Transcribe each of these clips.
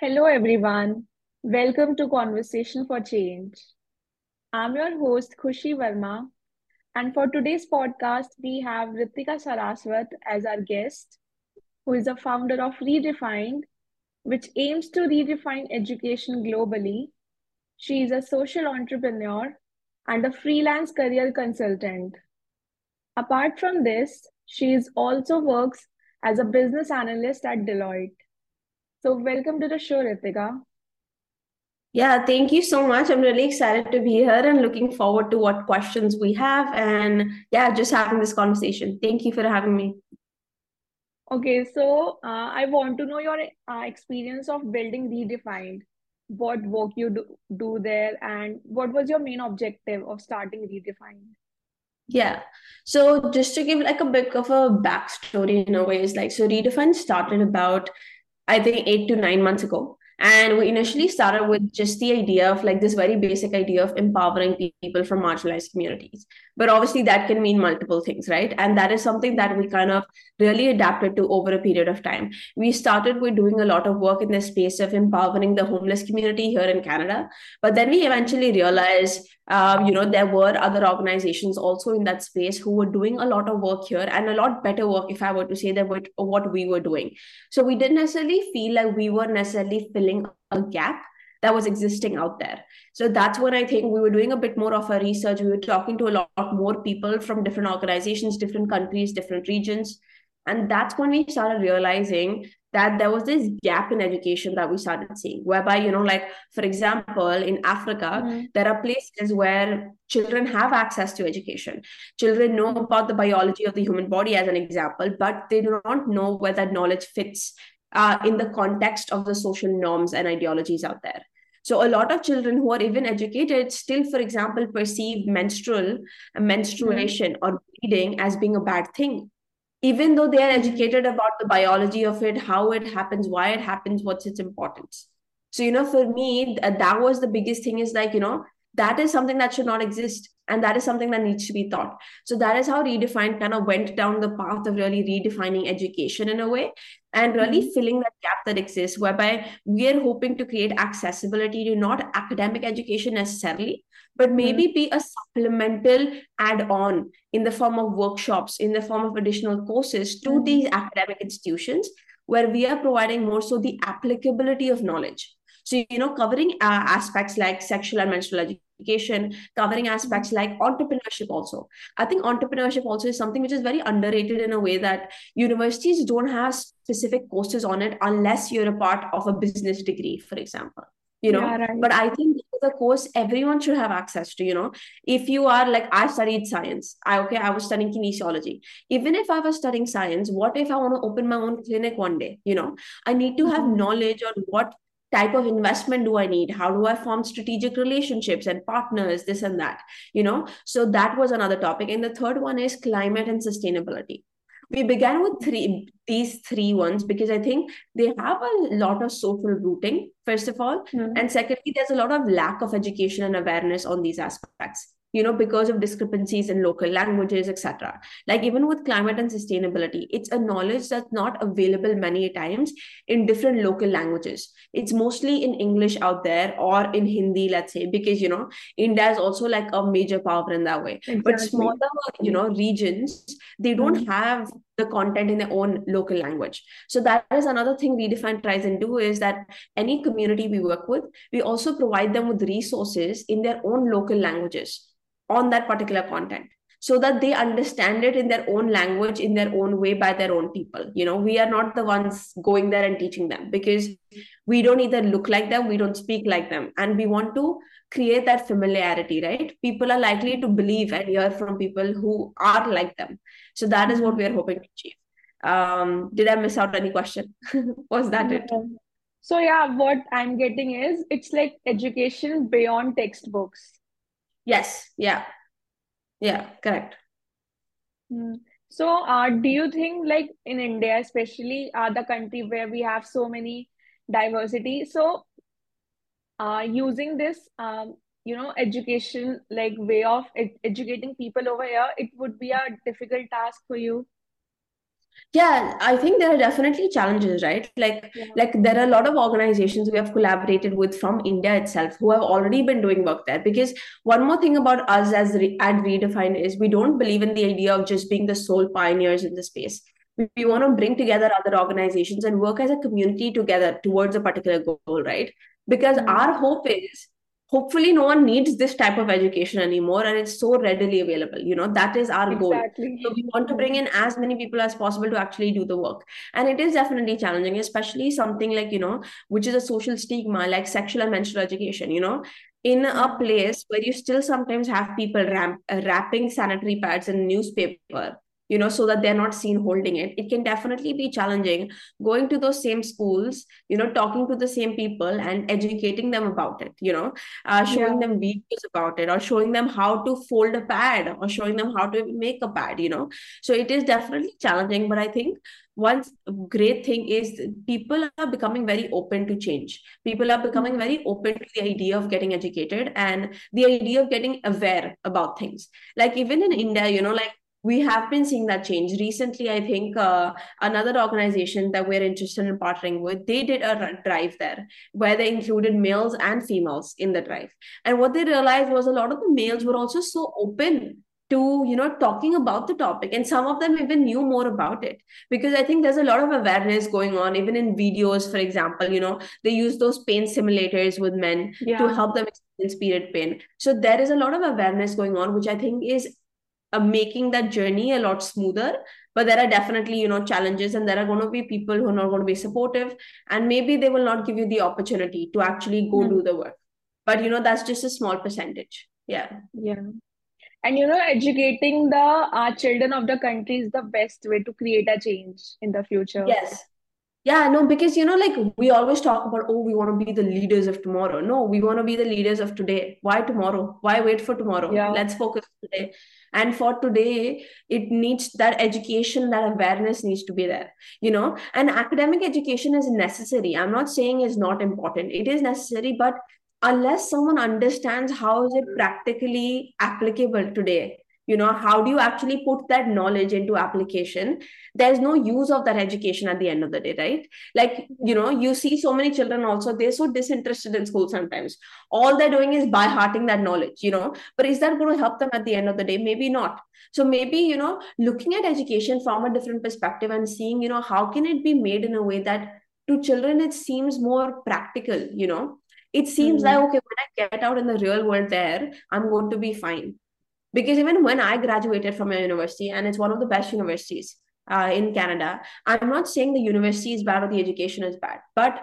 Hello, everyone. Welcome to Conversation for Change. I'm your host, Khushi Verma, and for today's podcast, we have Ritika Saraswat as our guest, who is the founder of Redefined, which aims to redefine education globally. She is a social entrepreneur and a freelance career consultant. Apart from this, she is also works as a business analyst at Deloitte. So, welcome to the show, Ritika. Yeah, thank you so much. I'm really excited to be here and looking forward to what questions we have. And yeah, just having this conversation. Thank you for having me. Okay, so uh, I want to know your uh, experience of building Redefined. What work you do, do there, and what was your main objective of starting Redefined? Yeah. So just to give like a bit of a backstory in a way, is like so Redefined started about I think eight to nine months ago. And we initially started with just the idea of like this very basic idea of empowering people from marginalized communities. But obviously, that can mean multiple things, right? And that is something that we kind of really adapted to over a period of time. We started with doing a lot of work in the space of empowering the homeless community here in Canada. But then we eventually realized um, you know there were other organizations also in that space who were doing a lot of work here and a lot better work if i were to say that what, what we were doing. So we didn't necessarily feel like we were necessarily filling a gap that was existing out there. So that's when i think we were doing a bit more of a research. We were talking to a lot, lot more people from different organizations different countries different regions and that's when we started realizing that there was this gap in education that we started seeing whereby you know like for example in africa mm-hmm. there are places where children have access to education children know about the biology of the human body as an example but they do not know where that knowledge fits uh, in the context of the social norms and ideologies out there so a lot of children who are even educated still for example perceive menstrual menstruation mm-hmm. or bleeding as being a bad thing even though they are educated about the biology of it how it happens why it happens what's its importance so you know for me that was the biggest thing is like you know that is something that should not exist and that is something that needs to be taught so that is how redefined kind of went down the path of really redefining education in a way and really mm-hmm. filling that gap that exists whereby we are hoping to create accessibility to not academic education necessarily but maybe mm-hmm. be a supplemental add-on in the form of workshops in the form of additional courses to mm-hmm. these academic institutions where we are providing more so the applicability of knowledge so you know covering uh, aspects like sexual and menstrual education covering aspects like entrepreneurship also i think entrepreneurship also is something which is very underrated in a way that universities don't have specific courses on it unless you're a part of a business degree for example you know? Yeah, right. but i think the course everyone should have access to you know? If you are like i studied science. I okay i was studying kinesiology. Even if i was studying science what if i want to open my own clinic one day you know? I need to have mm-hmm. knowledge on what type of investment do i need? How do i form strategic relationships and partners this and that you know? So that was another topic. And the third one is climate and sustainability we began with three these three ones because i think they have a lot of social rooting first of all mm-hmm. and secondly there's a lot of lack of education and awareness on these aspects you know because of discrepancies in local languages etc like even with climate and sustainability it's a knowledge that's not available many times in different local languages. It's mostly in english out there or in hindi let's say because you know india is also like a major power in that way. Exactly. but smaller you know regions they don't mm-hmm. have the content in their own local language. So that is another thing Redefined tries and do is that any community we work with we also provide them with resources in their own local languages on that particular content so that they understand it in their own language in their own way by their own people. You know we are not the ones going there and teaching them because we don't either look like them we don't speak like them. And we want to create that familiarity right? People are likely to believe and hear from people who are like them. So that is what we are hoping to achieve. Um did i miss out any question? Was that it? So yeah what i'm getting is it's like education beyond textbooks Yes. Yeah. Yeah. Correct. Hmm. So, uh, do you think like in India, especially uh, the country where we have so many diversity, so uh, using this, um, you know, education like way of ed educating people over here, it would be a difficult task for you? Yeah i think there are definitely challenges right like Yeah. like there are a lot of organizations we have collaborated with from india itself who have already been doing work there because one more thing about us as re- at redefined is we don't believe in the idea of just being the sole pioneers in the space we, we want to bring together other organizations and work as a community together towards a particular goal right because Mm. our hope is hopefully no one needs this type of education anymore and it's so readily available you know that is our goal. So we want to bring in as many people as possible to actually do the work. And it is definitely challenging, especially something like, you know, which is a social stigma, like sexual and menstrual education, you know, in a place where you still sometimes have people ramp, uh, wrapping sanitary pads in newspaper, you know, so that they're not seen holding it. It can definitely be challenging going to those same schools, you know, talking to the same people and educating them about it, you know, uh, showing Yeah. them videos about it or showing them how to fold a pad or showing them how to make a pad, you know so it is definitely challenging but i think one great thing is people are becoming very open to change people are becoming Mm. very open to the idea of getting educated and the idea of getting aware about things like even in india you know like we have been seeing that change. Recently i think uh, another organization that we're interested in partnering with they did a drive there where they included males and females in the drive. And what they realized was a lot of the males were also so open to you know talking about the topic and some of them even knew more about it. Because i think there's a lot of awareness going on even in videos for example you know they use those pain simulators with men to help them experience period pain. So there is a lot of awareness going on which i think is uh, making that journey a lot smoother but there are definitely you know challenges and there are going to be people who are not going to be supportive and maybe they will not give you the opportunity to actually go Mm. do the work but you know that's just a small percentage yeah Yeah. And you know, educating the our children of the country is the best way to create a change in the future. yes Yeah, no, because you know, like we always talk about, oh, we want to be the leaders of tomorrow. No, we want to be the leaders of today. Why tomorrow? Why wait for tomorrow? Yeah. Let's focus today. And for today, it needs that education, that awareness needs to be there, you know. And academic education is necessary. I'm not saying it's not important. It is necessary, but unless someone understands how is it practically applicable today, you know, how do you actually put that knowledge into application? there's no use of that education at the end of the day right? Like you know you see so many children also they're so disinterested in school sometimes. All they're doing is by hearting that knowledge you know? But is that going to help them at the end of the day? Maybe not. So maybe you know looking at education from a different perspective and seeing you know how can it be made in a way that to children it seems more practical you know? It seems like Mm. okay when i get out in the real world there i'm going to be fine because even when I graduated from a university, and it's one of the best universities uh, in Canada, I'm not saying the university is bad or the education is bad, but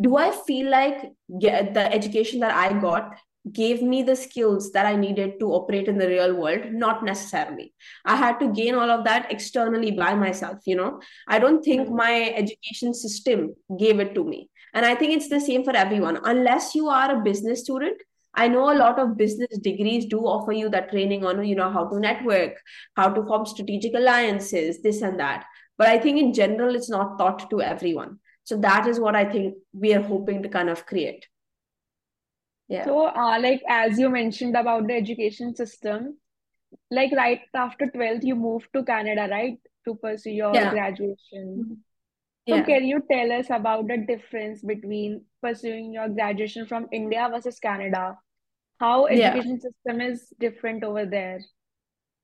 do I feel like the education that I got gave me the skills that I needed to operate in the real world? Not necessarily. I had to gain all of that externally by myself, you know. I don't think Mm. my education system gave it to me. And I think it's the same for everyone. Unless you are a business student, I know a lot of business degrees do offer you that training on, you know, how to network, how to form strategic alliances, this and that. But I think in general, it's not taught to everyone. So that is what I think we are hoping to kind of create. Yeah. So, uh, like as you mentioned about the education system, like right after 12th, you moved to Canada, right, to pursue your Yeah. graduation. So, Yeah. can you tell us about the difference between pursuing your graduation from India versus Canada? How Yeah. education system is different over there?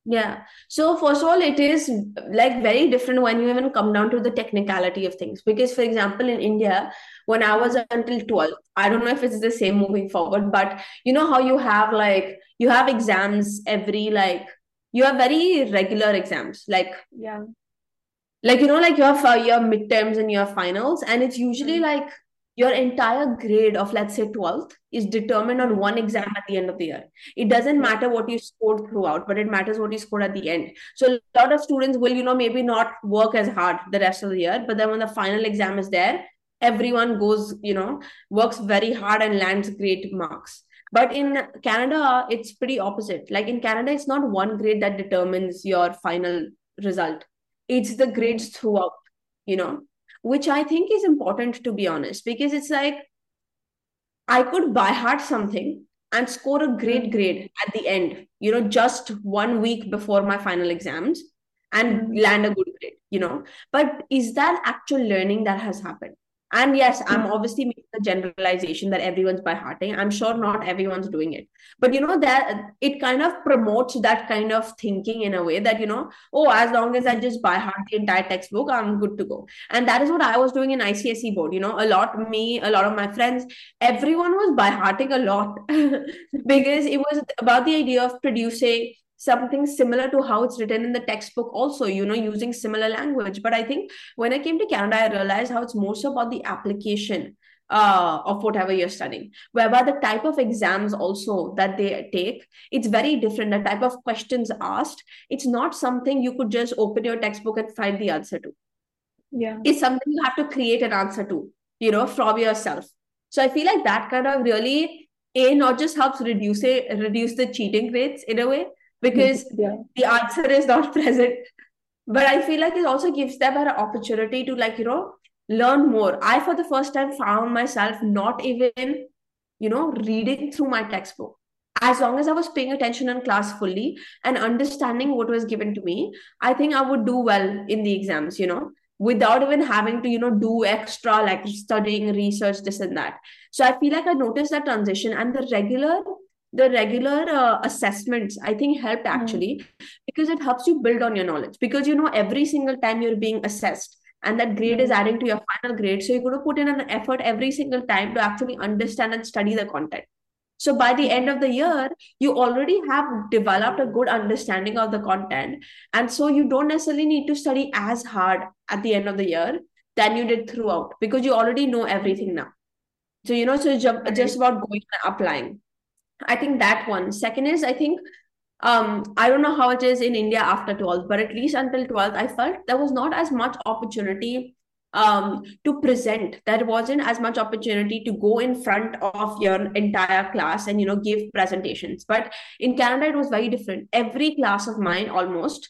Yeah. So first of all, it is like very different when you even come down to the technicality of things. Because, for example, in India, when I was until 12, I don't know if it's the same moving forward, but you know how you have like you have exams every like you have very regular exams. Like Yeah. Like you know like you have uh, your midterms and your finals and it's usually Mm. like your entire grade of let's say 12th is determined on Mm. one exam at the end of the year. It doesn't matter what you scored throughout but it matters what you scored at the end. So a lot of students will you know maybe not work as hard the rest of the year but then when the final exam is there everyone goes you know works very hard and lands great marks. But in canada it's pretty opposite. Like in canada it's not one grade that determines your final result it's the grades throughout you know which i think is important to be honest because it's like i could buy heart something and score a great Mm. grade at the end you know just one week before my final exams and Mm. land a good grade you know but is that actual learning that has happened and yes i'm obviously making a generalization that everyone's by hearting i'm sure not everyone's doing it. But you know that it kind of promotes that kind of thinking in a way that you know oh as long as i just by heart the entire textbook i'm good to go. And that is what i was doing in icse board. You know a lot me a lot of my friends everyone was by hearting a lot. Because it was about the idea of producing something similar to how it's written in the textbook also you know using similar language. But i think when i came to canada i realized how it's more so about the application uh, of whatever you're studying. Whereby the type of exams also that they take? It's very different. The type of questions asked it's not something you could just open your textbook and find the answer to. Yeah. it's something you have to create an answer to you know from yourself. So i feel like that kind of really a not just helps reduce it reduce the cheating rates in a way because Yeah. the answer is not present. But i feel like it also gives them an opportunity to like you know learn more. I for the first time found myself not even you know reading through my textbook. As long as i was paying attention in class fully and understanding what was given to me i think i would do well in the exams you know without even having to you know do extra like studying research this and that. So i feel like i noticed that transition and the regular the regular uh, assessments i think helped Mm. actually because it helps you build on your knowledge. Because you know every single time you're being assessed and that grade is Mm. adding to your final grade so you're going to put in an effort every single time to actually understand and study the content. So by the end of the year you already have developed a good understanding of the content and so you don't necessarily need to study as hard at the end of the year than you did throughout because you already know everything now. So you know so it's just about going and applying I think that one. Second is, I think, um, I don't know how it is in India after 12th, but at least until 12th, I felt there was not as much opportunity um, to present. There wasn't as much opportunity to go in front of your entire class and, you know, give presentations. But in Canada, it was very different. Every class of mine almost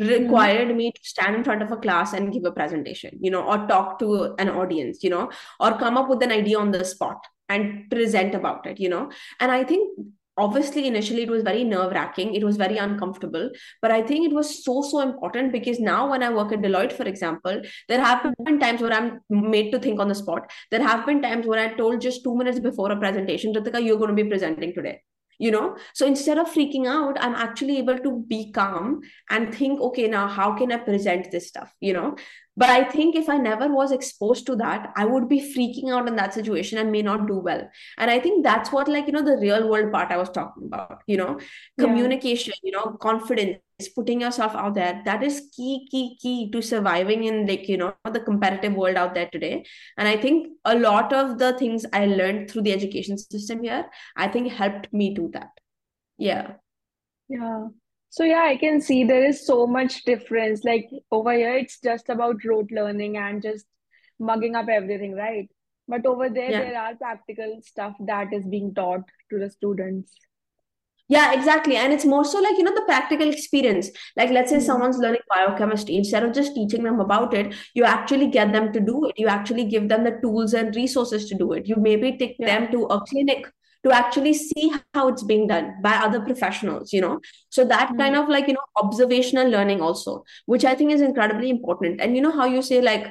Mm. required me to stand in front of a class and give a presentation, you know, or talk to an audience, you know, or come up with an idea on the spot and present about it, you know. And I think obviously initially it was very nerve wracking, it was very uncomfortable, but I think it was so, so important because now when I work at Deloitte, for example, there have Mm. been times where I'm made to think on the spot. There have been times when I told just two minutes before a presentation, Ritika, you're going to be presenting today you know so instead of freaking out i'm actually able to be calm and think okay now how can i present this stuff you know but i think if i never was exposed to that i would be freaking out in that situation and may not do well and i think that's what like you know the real world part i was talking about you know Yeah. communication you know confidence putting yourself out there that is key key key to surviving in like you know the competitive world out there today and i think a lot of the things i learned through the education system here I think helped me do that. Yeah. Yeah. So yeah, I can see there is so much difference. Like over here, it's just about rote learning and just mugging up everything, right? But over there, Yeah. there are practical stuff that is being taught to the students. Yeah, exactly. And it's more so like, you know, the practical experience. Like, let's say Mm. someone's learning biochemistry, instead of just teaching them about it, you actually get them to do it. You actually give them the tools and resources to do it. You maybe take Yeah. them to a clinic to actually see how it's being done by other professionals, you know. So that kind Mm. of like, you know, observational learning also, which I think is incredibly important. And you know how you say like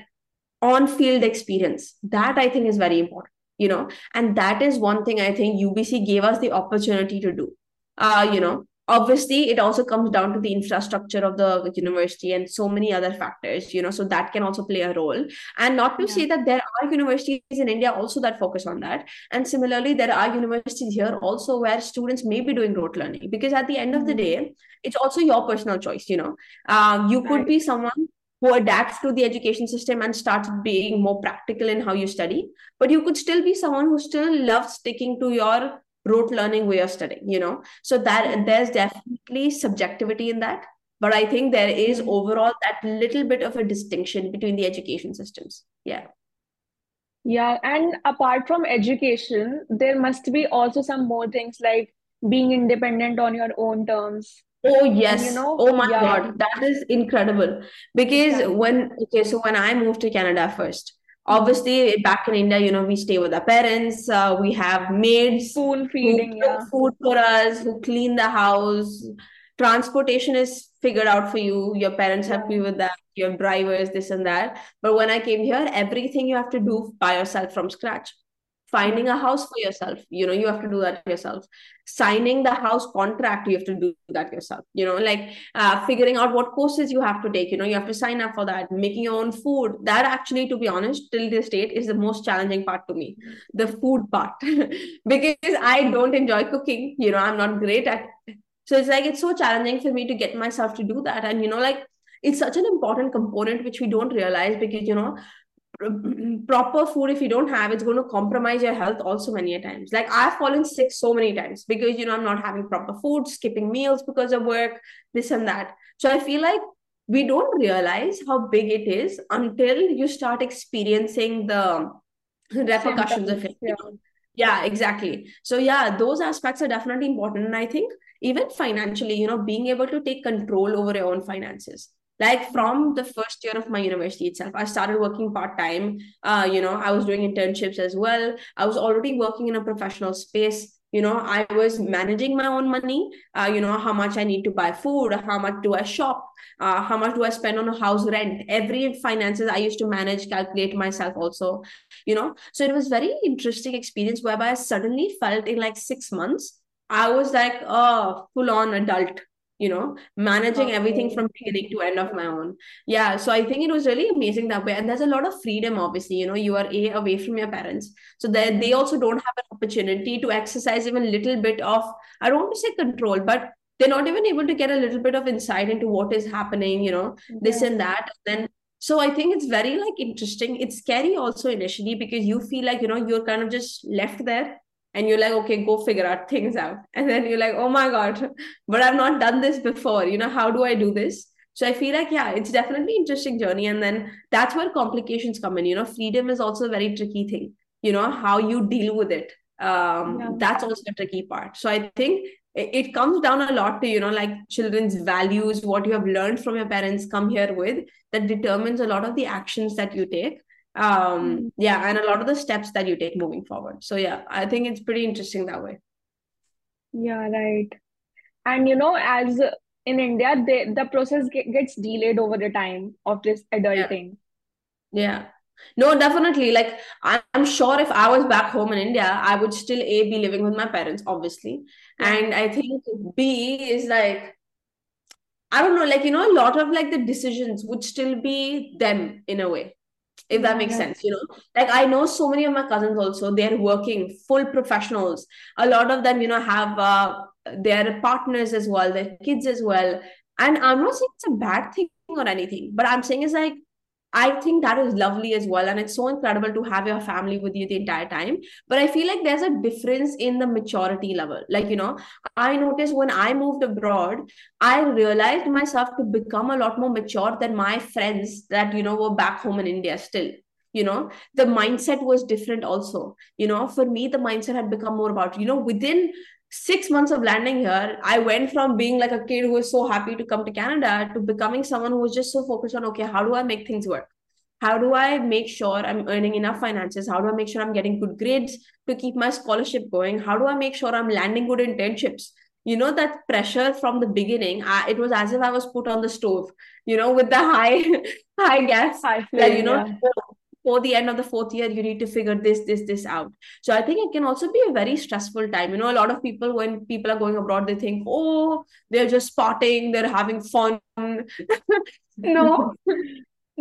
on-field experience, that I think is very important, you know. And that is one thing I think UBC gave us the opportunity to do uh, you know, obviously it also comes down to the infrastructure of the university and so many other factors, you know, so that can also play a role. And not to Yeah. say that there are universities in India also that focus on that. And similarly, there are universities here also where students may be doing rote learning because at the end of the Mm. day, it's also your personal choice, you know. Um, you could be someone who adapts to the education system and starts being more practical in how you study, but you could still be someone who still loves sticking to your rote learning way of studying you know so that there's definitely subjectivity in that but i think there is Mm. overall that little bit of a distinction between the education systems yeah Yeah, and apart from education, there must be also some more things like being independent on your own terms. oh And you yes know, oh my yeah, god that is incredible because exactly. when okay so when i moved to canada first. Obviously back in india you know we stay with our parents. Uh, we have maids Spoon who feeding, cook yeah. food for us who clean the house. Transportation is figured out for you. Your parents help you with that. Your drivers this and that. But when i came here everything you have to do by yourself from scratch finding a house for yourself. You know you have to do that yourself. Signing the house contract you have to do that yourself. You know like uh, figuring out what courses you have to take. You know you have to sign up for that. Making your own food. That actually to be honest till this date is the most challenging part to me. The food part. Because i don't enjoy cooking. You know i'm not great at so it's like it's so challenging for me to get myself to do that. And you know like it's such an important component which we don't realize because you know proper food if you don't have it's going to compromise your health also many times. Like i've fallen sick so many times because you know i'm not having proper food skipping meals because of work this and that. So i feel like we don't realize how big it is until you start experiencing the repercussions of it. Yeah. yeah exactly. So yeah those aspects are definitely important. And i think even financially you know being able to take control over your own finances like from the first year of my university itself i started working part-time. Uh, you know i was doing internships as well. I was already working in a professional space. You know i was managing my own money. Uh, you know how much i need to buy food how much do i shop uh, how much do i spend on a house rent. Every finances i used to manage calculate myself also you know. So it was very interesting experience whereby i suddenly felt in like six months i was like a full on adult you know managing Okay. everything from beginning to end of my own. Yeah so i think it was really amazing that way. And there's a lot of freedom obviously you know you are a away from your parents. So that they also don't have an opportunity to exercise even a little bit of i don't want to say control but they're not even able to get a little bit of insight into what is happening you know this and that. And then so i think it's very like interesting. It's scary also initially because you feel like you know you're kind of just left there and you're like okay go figure out things out. And then you're like oh my god but i've not done this before. You know how do i do this? So i feel like yeah it's definitely interesting journey. And then that's where complications come in. You know freedom is also a very tricky thing. You know how you deal with it. Um Yeah. that's also a tricky part. So i think it, it comes down a lot to you know like children's values what you have learned from your parents come here with that determines a lot of the actions that you take um yeah and a lot of the steps that you take moving forward. So yeah i think it's pretty interesting that way. Yeah, right. And you know, as in India, they, the process ge- gets delayed over the time of this adulting. yeah. No definitely. Like i'm sure if i was back home in india i would still a be living with my parents obviously. Yeah. and i think b is like i don't know like you know a lot of like the decisions would still be them in a way if that makes right. sense you know? Like i know so many of my cousins also they're working full professionals. A lot of them you know have uh, their partners as well their kids as well. And i'm not saying it's a bad thing or anything but i'm saying is like I think that is lovely as well. And it's so incredible to have your family with you the entire time. But I feel like there's a difference in the maturity level. Like, you know, I noticed when I moved abroad, I realized myself to become a lot more mature than my friends that, you know, were back home in India still. You know, the mindset was different also. You know, for me, the mindset had become more about, you know, within six months of landing here, I went from being like a kid who was so happy to come to Canada to becoming someone who was just so focused on, okay, how do I make things work? How do I make sure I'm earning enough finances? How do I make sure I'm getting good grades to keep my scholarship going? How do I make sure I'm landing good internships? You know, that pressure from the beginning, I, it was as if I was put on the stove, you know, with the high, high gas High that, you know, yeah. For the end of the fourth year you need to figure this this this out. So i think it can also be a very stressful time. You know a lot of people when people are going abroad they think oh they're just spotting they're having fun. No.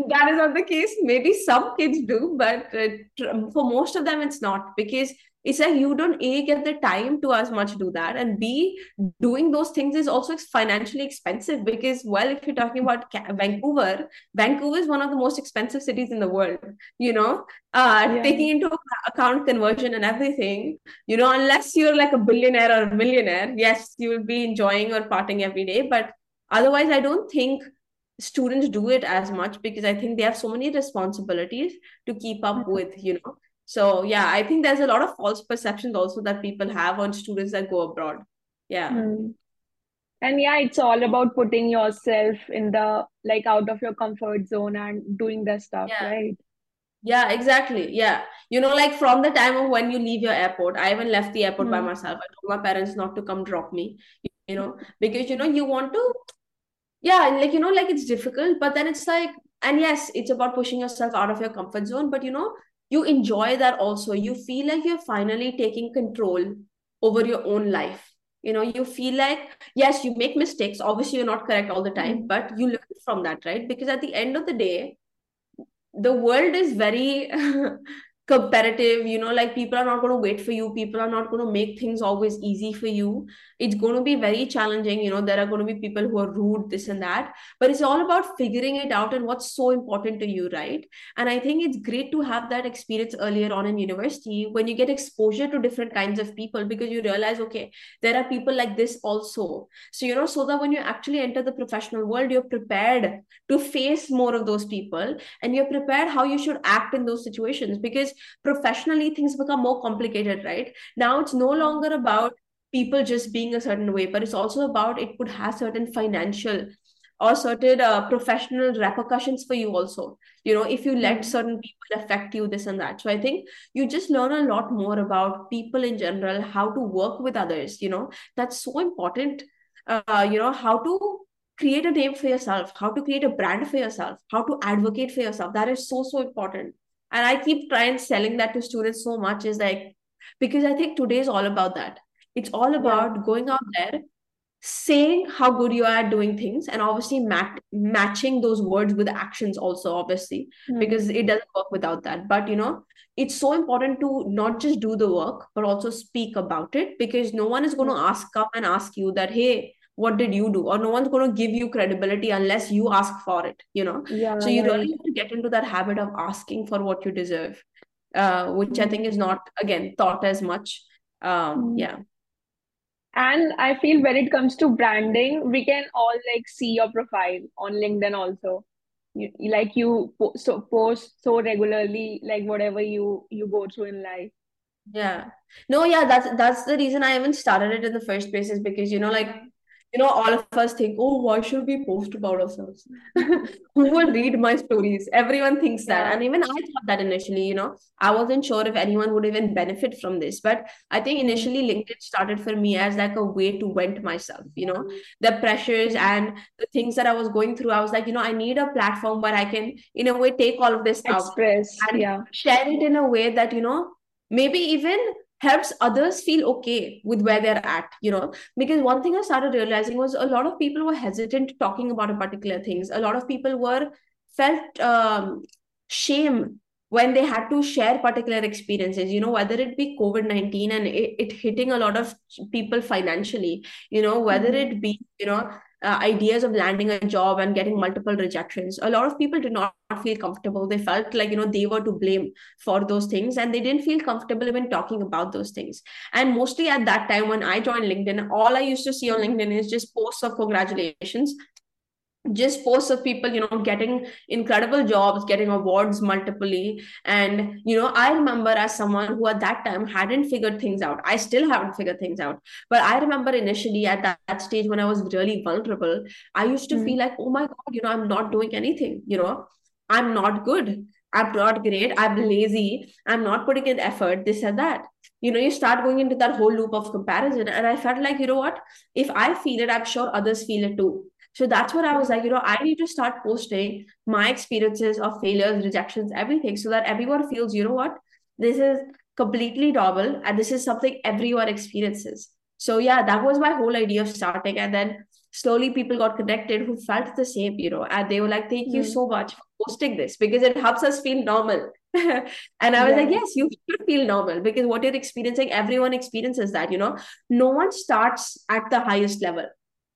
That is not the case. Maybe some kids do but uh, for most of them it's not because it's like you don't a get the time to as much do that and b doing those things is also financially expensive because well if you're talking about vancouver vancouver is one of the most expensive cities in the world you know uh Yeah. taking into account conversion and everything you know unless you're like a billionaire or a millionaire yes you will be enjoying or partying every day but otherwise i don't think students do it as much because I think they have so many responsibilities to keep up Mm. with, you know. So yeah, I think there's a lot of false perceptions also that people have on students that go abroad. Yeah. Mm. And yeah, it's all about putting yourself in the like out of your comfort zone and doing the stuff, Yeah. right? Yeah, exactly. Yeah. You know, like from the time of when you leave your airport, I even left the airport by Mm. myself. I told my parents not to come drop me. You know because you know you want to yeah like you know like it's difficult but then it's like and yes it's about pushing yourself out of your comfort zone but you know you enjoy that also. You feel like you're finally taking control over your own life. You know you feel like yes you make mistakes. Obviously you're not correct all the time mm-hmm. but you learn from that right? Because at the end of the day the world is very competitive you know like people are not going to wait for you people are not going to make things always easy for you. It's going to be very challenging you know there are going to be people who are rude this and that but it's all about figuring it out and what's so important to you right? And i think it's great to have that experience earlier on in university when you get exposure to different kinds of people because you realize okay there are people like this also. So you know so that when you actually enter the professional world you're prepared to face more of those people and you're prepared how you should act in those situations because professionally things become more complicated right? Now it's no longer about people just being a certain way but it's also about it could have certain financial or certain uh, professional repercussions for you also. You know if you let mm-hmm. certain people affect you this and that. So i think you just learn a lot more about people in general how to work with others you know? That's so important. Uh, you know how to create a name for yourself how to create a brand for yourself how to advocate for yourself. That is so so important and i keep trying selling that to students so much is like because i think today is all about that it's all about yeah. going out there saying how good you are at doing things and obviously mat- matching those words with actions also obviously mm-hmm. because it doesn't work without that but you know it's so important to not just do the work but also speak about it because no one is going to mm-hmm. ask come and ask you that hey what did you do? Or no one's going to give you credibility unless you ask for it you know? Yeah, so you really have to get into that habit of asking for what you deserve uh, which mm-hmm. i think is not again thought as much. Um, mm-hmm. yeah. And i feel when it comes to branding we can all like see your profile on linkedin also. You, like you po- so post so regularly like whatever you you go through in life. Yeah. No yeah that's that's the reason i even started it in the first place is because you know like you know, all of us think, oh, why should we post about ourselves? Who will read my stories? Everyone thinks that. And even I thought that initially, you know, I wasn't sure if anyone would even benefit from this. But I think initially LinkedIn started for me as like a way to vent myself, you know, the pressures and the things that I was going through. I was like, you know, I need a platform where I can, in a way, take all of this Express, out and yeah. share it in a way that, you know, maybe even helps others feel okay with where they're at you know because one thing i started realizing was a lot of people were hesitant talking about a particular things a lot of people were felt um, shame when they had to share particular experiences you know whether it be covid-19 and it, it hitting a lot of people financially you know whether mm-hmm. it be you know uh, ideas of landing a job and getting multiple rejections. A lot of people did not feel comfortable. They felt like you know they were to blame for those things and they didn't feel comfortable even talking about those things. And mostly at that time when i joined linkedin all i used to see on linkedin is just posts of congratulations just posts of people you know getting incredible jobs getting awards multiply. And you know i remember as someone who at that time hadn't figured things out i still haven't figured things out but i remember initially at that, that stage when i was really vulnerable i used to mm. feel like oh my god you know i'm not doing anything you know i'm not good i'm not great i'm lazy i'm not putting in effort this and that. You know you start going into that whole loop of comparison and i felt like you know what if i feel it i'm sure others feel it too so that's what I was like, you know, I need to start posting my experiences of failures, rejections, everything, so that everyone feels, you know what, this is completely normal and this is something everyone experiences. So yeah, that was my whole idea of starting. And then slowly people got connected who felt the same, you know, and they were like, thank you mm. so much for posting this because it helps us feel normal. and I was yeah. like, yes, you should feel normal because what you're experiencing, everyone experiences that, you know, no one starts at the highest level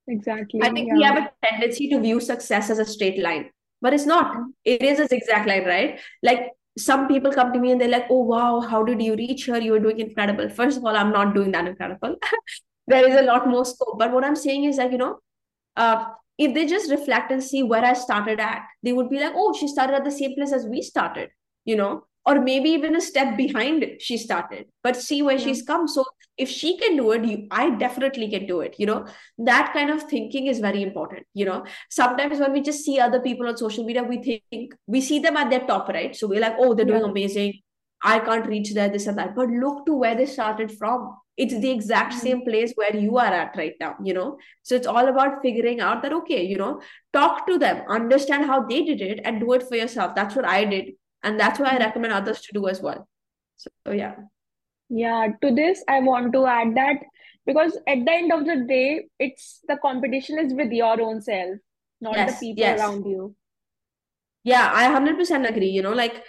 Exactly. I think yeah. we have a tendency to view success as a straight line, but it's not. It is a zigzag line, right? Like some people come to me and they're like, oh, wow, how did you reach here? You were doing incredible. First of all, I'm not doing that incredible. there is a lot more scope. But what I'm saying is like, you know, uh, if they just reflect and see where I started at, they would be like, oh, she started at the same place as we started, you know, or maybe even a step behind she started, but see where yeah. she's come. So if she can do it you i definitely can do it you know that kind of thinking is very important you know sometimes when we just see other people on social media we think we see them at their top right so we're like oh they're doing yeah. amazing I can't reach there, this and that. But look to where they started from. It's the exact Mhm. same place where you are at right now, you know? So it's all about figuring out that, okay, you know, talk to them, understand how they did it, and do it for yourself. That's what I did. And that's why I Mhm. recommend others to do as well. So, yeah. Yeah, to this, I want to add that because at the end of the day, it's the competition is with your own self, not the people yes. around you. Yeah, I 100% agree, you know, like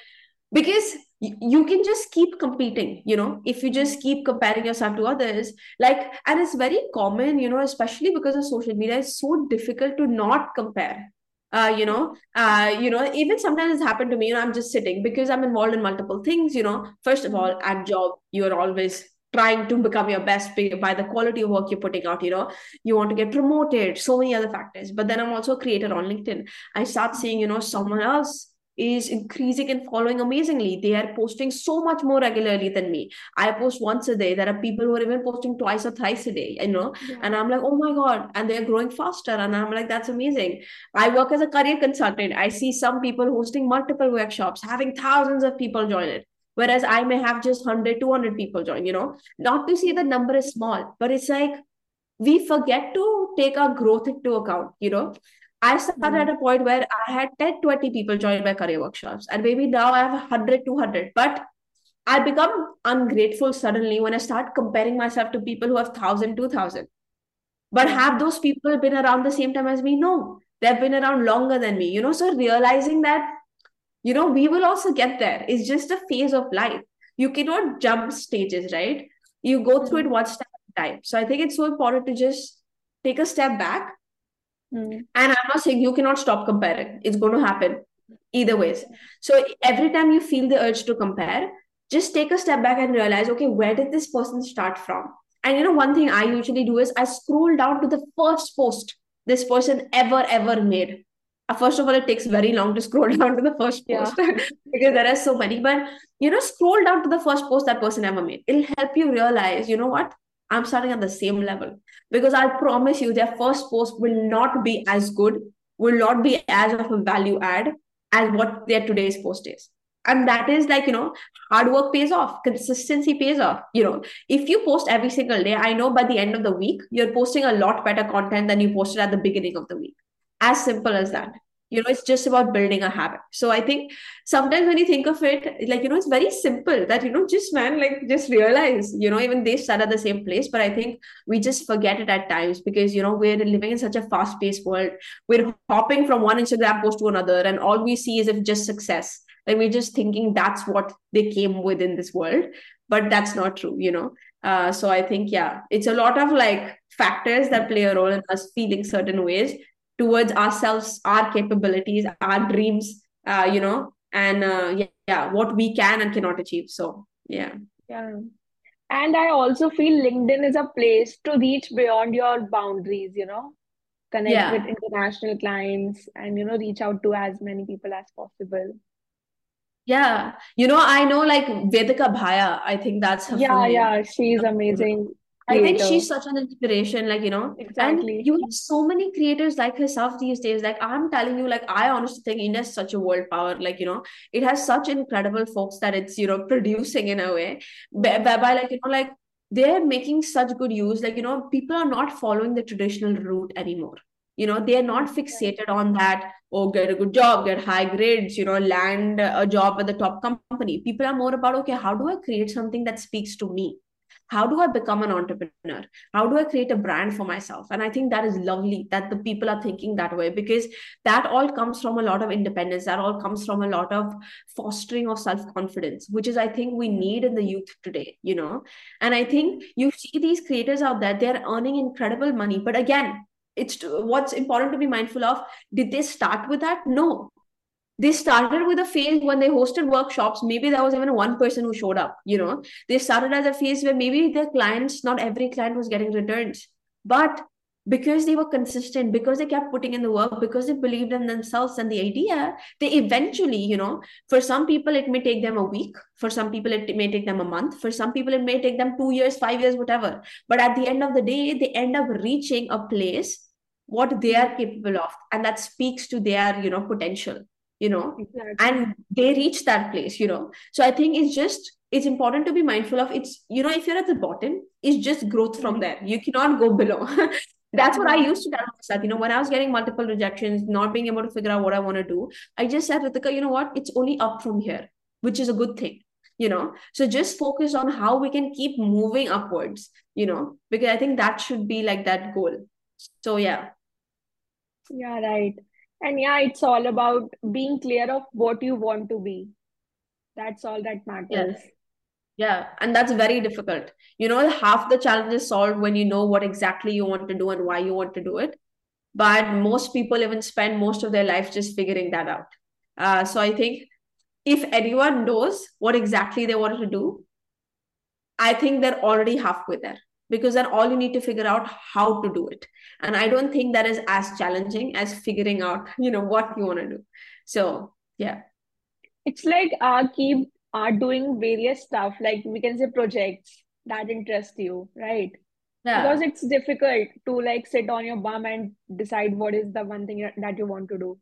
because you can just keep competing, you know, if you just keep comparing yourself to others, like, and it's very common, you know, especially because of social media, it's so difficult to not compare. Uh, you know, uh, you know, even sometimes it's happened to me, you know, I'm just sitting because I'm involved in multiple things, you know. First of all, at job, you're always trying to become your best by the quality of work you're putting out, you know. You want to get promoted, so many other factors. But then I'm also a creator on LinkedIn. I start seeing, you know, someone else is increasing and following amazingly. They are posting so much more regularly than me. I post once a day. There are people who are even posting twice or thrice a day, you know, Yeah. and I'm like, oh my God. And they're growing faster. And I'm like, that's amazing. I work as a career consultant. I see some people hosting multiple workshops, having thousands of people join it. Whereas I may have just 100, 200 people join, you know, not to say the number is small, but it's like we forget to take our growth into account, you know. I started at Mhm. a point where I had 10, 20 people join my career workshops, and maybe now I have 100, 200. But I become ungrateful suddenly when I start comparing myself to people who have 1,000, 2,000. But have those people been around the same time as me? No, they've been around longer than me, you know. So realizing that, you know, we will also get there. It's just a phase of life. You cannot jump stages, right? You go through it Mhm. one step at a time. So I think it's so important to just take a step back Mhm. and I'm not saying you cannot stop comparing. It's going to happen either ways. So every time you feel the urge to compare, just take a step back and realize, okay, where did this person start from? And you know, one thing I usually do is I scroll down to the first post this person ever, ever made. Uh, first of all, it takes very long to scroll down to the first Yeah. post because there are so many. But you know, scroll down to the first post that person ever made. It'll help you realize, you know what? I'm starting at the same level because I promise you, their first post will not be as good, will not be as of a value add as what their today's post is. And that is like, you know, hard work pays off, consistency pays off. You know, if you post every single day, I know by the end of the week, you're posting a lot better content than you posted at the beginning of the week. As simple as that. You know, it's just about building a habit. So I think sometimes when you think of it, like, you know, it's very simple that, you know, just man, like, just realize, you know, even they start at the same place. But I think we just forget it at times because, you know, we're living in such a fast paced world. We're hopping from one Instagram post to another, and all we see is if just success. Like, we're just thinking that's what they came with in this world. But that's not true, you know. Uh, so I think, yeah, it's a lot of like factors that play a role in us feeling certain ways towards ourselves, our capabilities, our dreams, uh, you know, and uh, yeah, yeah, what we can and cannot achieve. So, yeah. Yeah. And I also feel LinkedIn is a place to reach beyond your boundaries, you know, connect with international clients and, you know, reach out to as many people as possible. Yeah. You know, I know like Vedika Bhaia, I think that's her Yeah, yeah, she's amazing I think she's such an inspiration, like, you know, and Exactly. you have so many creators like herself these days. Like, I'm telling you, like, I honestly think India is such a world power. Like, you know, it has such incredible folks that it's, you know, producing in a way, whereby, like, you know, like, they're making such good use. Like, you know, people are not following the traditional route anymore. You know, they are not fixated on that, oh, get a good job, get high grades, you know, land a job at the top company. People are more about, okay, how do I create something that speaks to me? How do i become an entrepreneur? How do i create a brand for myself? And i think that is lovely that the people are thinking that way because that all comes from a lot of independence. That all comes from a lot of fostering of self confidence which is i think we need in the youth today you know? And i think you see these creators out there they're earning incredible money. But again it's what's important to be mindful of did they start with that? No they started with a phase when they hosted workshops. Maybe there was even one person who showed up you know. They started as a phase where maybe their clients not every client was getting returns but because they were consistent because they kept putting in the work because they believed in themselves and the idea they eventually you know for some people it may take them a week for some people it may take them a month for some people it may take them 2 years 5 years whatever. But at the end of the day they end up reaching a place what they are capable of and that speaks to their you know potential you know Exactly. and they reach that place you know. So i think it's just it's important to be mindful of it's you know if you're at the bottom it's just growth from Mhm. there. You cannot go below. That's what i used to tell myself you know when i was getting multiple rejections not being able to figure out what i want to do i just said ritika you know what? It's only up from here which is a good thing you know. So just focus on how we can keep moving upwards you know because i think that should be like that goal. So yeah. Yeah, right. And yeah, it's all about being clear of what you want to be. That's all that matters. Yeah, and that's very difficult. You know, half the challenge is solved when you know what exactly you want to do and why you want to do it. But most people even spend most of their life just figuring that out. Uh, so I think if anyone knows what exactly they want to do, I think they're already halfway there because then all you need to figure out how to do it. And I don't think that is as challenging as figuring out, you know, what you want to do. So yeah, It's like uh keep uh doing various stuff, like we can say projects that interest you, right? yeah. Because it's difficult to like sit on your bum and decide what is the one thing that you want to do.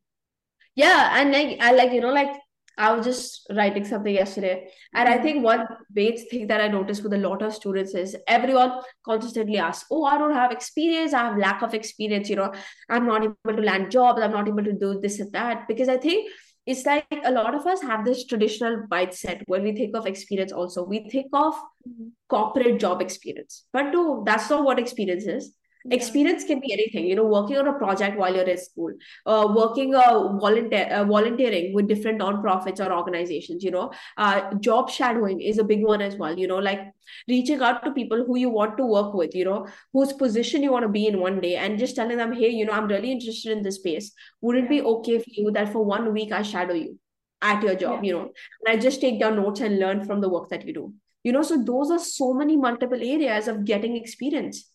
Yeah, and like I like you know like I was just writing something yesterday, and I Mhm. think one big thing that I noticed with a lot of students is everyone constantly asks, "Oh, I don't have experience. I have lack of experience. You know, I'm not able to land jobs. I'm not able to do this and that." Because I think it's like a lot of us have this traditional mindset when we think of experience. Also, we think of Mhm. corporate job experience. But no, that's not what experience is. Yeah. Experience can be anything, you know, working on a project while you're in school, uh, working uh, volunteer uh, volunteering with different nonprofits or organizations, you know, uh, job shadowing is a big one as well, you know, like reaching out to people who you want to work with, you know, whose position you want to be in one day and just telling them, hey, you know, I'm really interested in this space. Would it Yeah. be okay for you that for one week I shadow you at your job, Yeah. you know, and I just take down notes and learn from the work that you do? you know so those are so many multiple areas of getting experience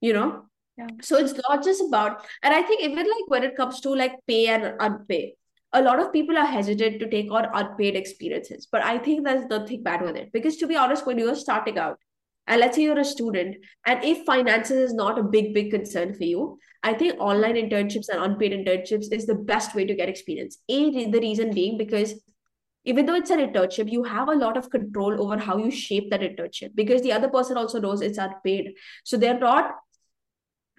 you know So it's not just about and i think even like when it comes to like pay and unpaid a lot of people are hesitant to take on unpaid experiences. But i think there's nothing bad with it. Because to be honest when you're starting out and let's say you're a student and if finances is not a big big concern for you i think online internships and unpaid internships is the best way to get experience. A the reason being because even though it's an internship, you have a lot of control over how you shape that internship. Because the other person also knows it's unpaid. So they're not,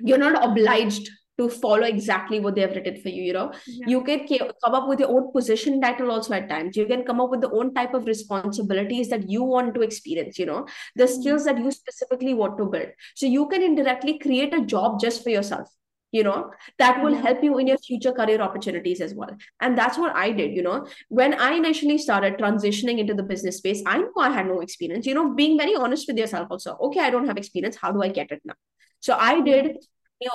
you're not obliged to follow exactly what they have written for you. You know, Yeah. you can come up with your own position title also at times. You can come up with the own type of responsibilities that you want to experience, you know, the Mhm. skills that you specifically want to build. So you can indirectly create a job just for yourself you know that will Yeah. help you in your future career opportunities as well and that's what i did you know when I initially started transitioning into the business space, I knew I had no experience. You know, being very honest with yourself also. Okay, I don't have experience. How do I get it now? So I mm-hmm. did,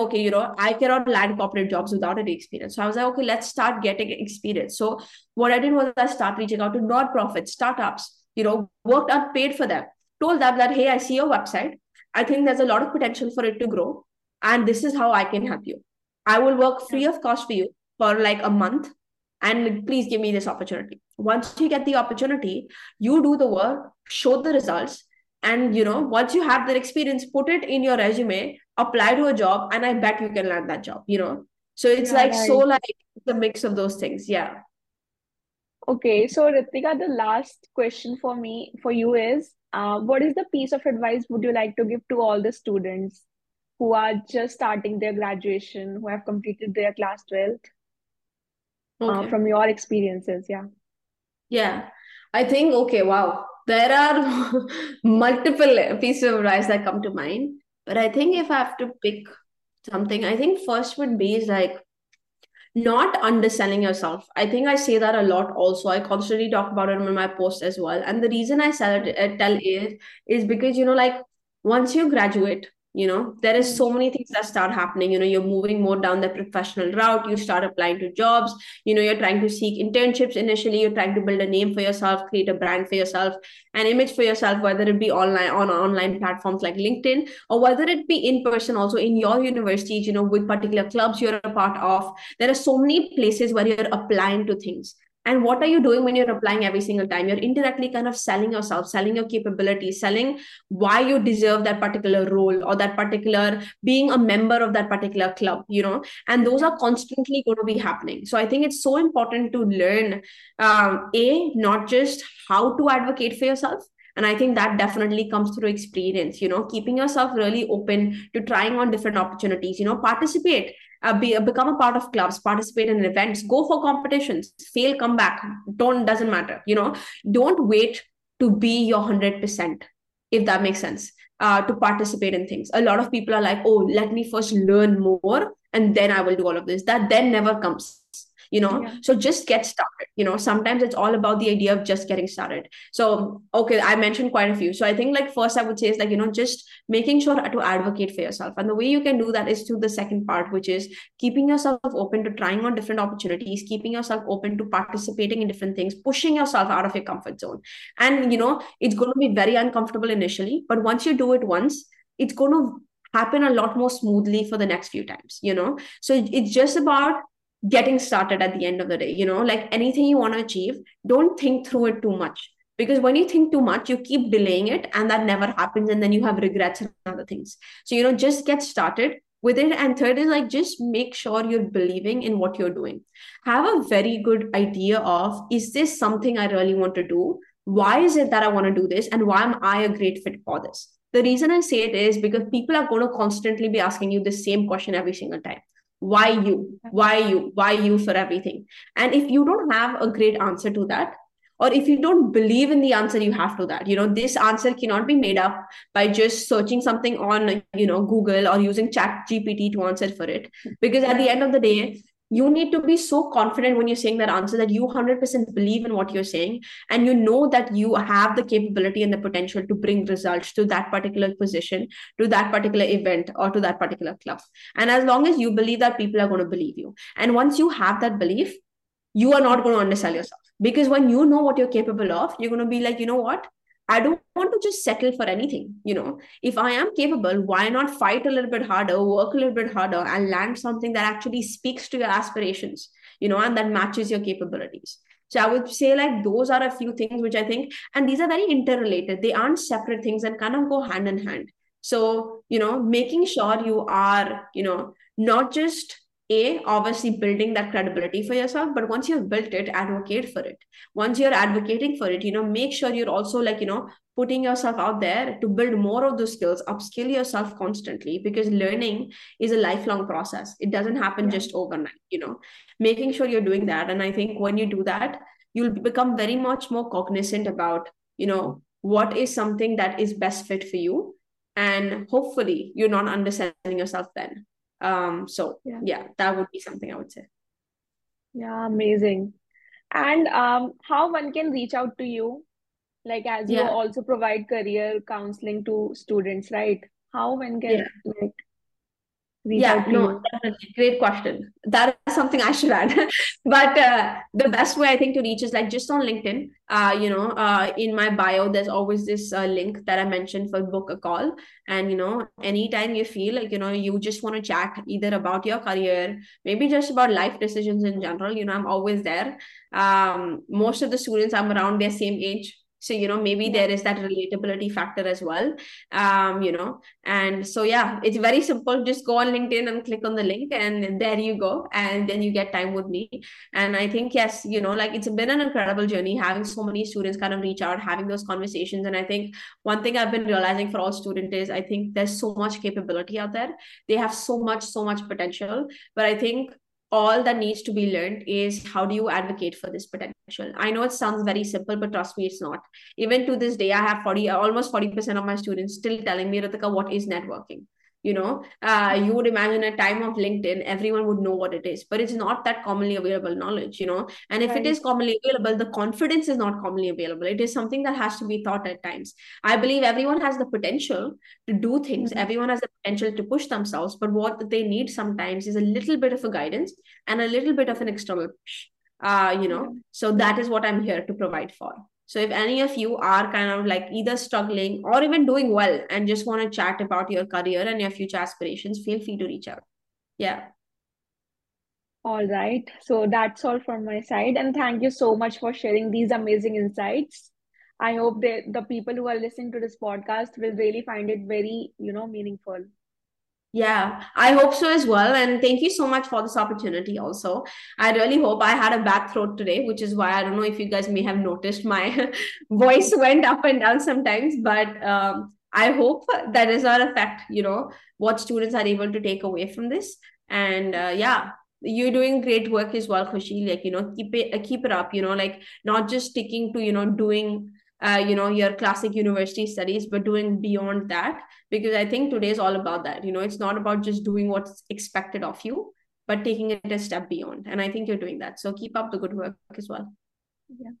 okay, you know, I cannot land corporate jobs without any experience. So I was like, okay, let's start getting experience. So what I did was I start reaching out to non-profits, startups, you know, worked unpaid for them, told them that, hey, I see your website. I think there's a lot of potential for it to grow. And this is how I can help you. I will work free of cost for you for like a month. And please give me this opportunity. Once you get the opportunity you do the work show the results. And you know once you have that experience put it in your resume apply to a job and i bet you can land that job you know? So it's Yeah, like so like the mix of those things. Yeah. Okay, so Ritika, the last question for me, for you is, uh, what is the piece of advice would you like to give to all the students who are just starting their graduation, who have completed their class 12, uh, from your experiences? Yeah. yeah i think okay wow there are multiple pieces of advice that come to mind but i think if i have to pick something i think first would be like not underselling yourself. I think I say that a lot also. I constantly talk about it in my post as well. And the reason I sell it, uh, tell is, is because, you know, like once you graduate, you know, there is so many things that start happening. You know, you're moving more down the professional route. You start applying to jobs. You know, you're trying to seek internships initially. You're trying to build a name for yourself, create a brand for yourself, an image for yourself, whether it be online on online platforms like LinkedIn or whether it be in person also in your universities, you know, with particular clubs you're a part of there are so many places where you're applying to things and what are you doing when you're applying every single time? You're indirectly kind of selling yourself selling your capabilities selling why you deserve that particular role or that particular being a member of that particular club you know? And those are constantly going to be happening. So i think it's so important to learn um, a not just how to advocate for yourself. And i think that definitely comes through experience you know? Keeping yourself really open to trying on different opportunities you know? Participate uh, be, become a part of clubs participate in events go for competitions fail come back. Don't doesn't matter you know. Don't wait to be your 100% if that makes sense uh, to participate in things. A lot of people are like oh let me first learn more and then i will do all of this. That then never comes you know? Yeah. so just get started you know? Sometimes it's all about the idea of just getting started. So okay i mentioned quite a few. So i think like first i would say is like you know just making sure to advocate for yourself. And the way you can do that is through the second part which is keeping yourself open to trying on different opportunities keeping yourself open to participating in different things pushing yourself out of your comfort zone. And you know it's going to be very uncomfortable initially but once you do it once it's going to happen a lot more smoothly for the next few times you know? So it's just about getting started at the end of the day you know like anything you want to achieve don't think through it too much. Because when you think too much you keep delaying it and that never happens and then you have regrets and other things. So you know just get started with it. And third is like just make sure you're believing in what you're doing. Have a very good idea of is this something i really want to do? Why is it that i want to do this? And why am i a great fit for this? The reason i say it is because people are going to constantly be asking you the same question every single time why you? Why you? Why you for everything? And if you don't have a great answer to that or if you don't believe in the answer you have to that. You know this answer cannot be made up by just searching something on you know google or using chat gpt to answer for it. Because at the end of the day you need to be so confident when you're saying that answer that you 100% believe in what you're saying and you know that you have the capability and the potential to bring results to that particular position to that particular event or to that particular club. And as long as you believe that people are going to believe you. And once you have that belief you are not going to undersell yourself. Because when you know what you're capable of you're going to be like you know what I don't want to just settle for anything. You know, if I am capable, why not fight a little bit harder, work a little bit harder, and land something that actually speaks to your aspirations, you know, and that matches your capabilities. So I would say like those are a few things which I think, and these are very interrelated. They aren't separate things and kind of go hand in hand. So, you know, making sure you are, you know, not just a obviously building that credibility for yourself but once you've built it advocate for it. Once you're advocating for it you know make sure you're also like you know putting yourself out there to build more of those skills upskill yourself constantly because learning is a lifelong process. It doesn't happen yeah. just overnight you know. Making sure you're doing that and i think when you do that you'll become very much more cognizant about you know what is something that is best fit for you and hopefully you're not underselling yourself then um so yeah. yeah that would be something i would say. Yeah amazing. And um how one can reach out to you? Like as you also provide career counseling to students right? How one can yeah. like yeah no definitely. Great question. That is something i should add. But uh, the best way i think to reach is like just on linkedin. Uh, you know uh, in my bio there's always this uh, link that i mentioned for book a call. And you know anytime you feel like you know you just want to chat either about your career maybe just about life decisions in general you know i'm always there. Um, most of the students i'm around their same age so you know maybe yeah. there is that relatability factor as well um you know. And so yeah it's very simple. Just go on linkedin and click on the link and there you go. And then you get time with me. And i think yes you know like it's been an incredible journey having so many students kind of reach out having those conversations. And i think one thing i've been realizing for all students is i think there's so much capability out there. They have so much so much potential. But i think all that needs to be learned is how do you advocate for this potential? I know it sounds very simple but trust me it's not. Even to this day i have 40 almost 40% of my students still telling me ritika what is networking you know uh, you would imagine a time of linkedin everyone would know what it is but it's not that commonly available knowledge you know and if right. it is commonly available the confidence is not commonly available it is something that has to be taught at times i believe everyone has the potential to do things mm-hmm. everyone has the potential to push themselves but what they need sometimes is a little bit of a guidance and a little bit of an external push uh, you know yeah. so that is what i'm here to provide for so if any of you are kind of like either struggling or even doing well and just want to chat about your career and your future aspirations, feel free to reach out. Yeah. All right. So that's all from my side. And thank you so much for sharing these amazing insights. I hope that the people who are listening to this podcast will really find it very, you know, meaningful. Yeah, I hope so as well. And thank you so much for this opportunity also. I really hope I had a bad throat today, which is why I don't know if you guys may have noticed my voice went up and down sometimes, but um, I hope that does not affect, you know, what students are able to take away from this. And uh, yeah, you're doing great work as well, Khushi. Like, you know, keep it uh, keep it up, you know, like not just sticking to, you know, doing uh, you know your classic university studies but doing beyond that because i think today is all about that. You know it's not about just doing what's expected of you but taking it a step beyond. And i think you're doing that. So keep up the good work as well. Yeah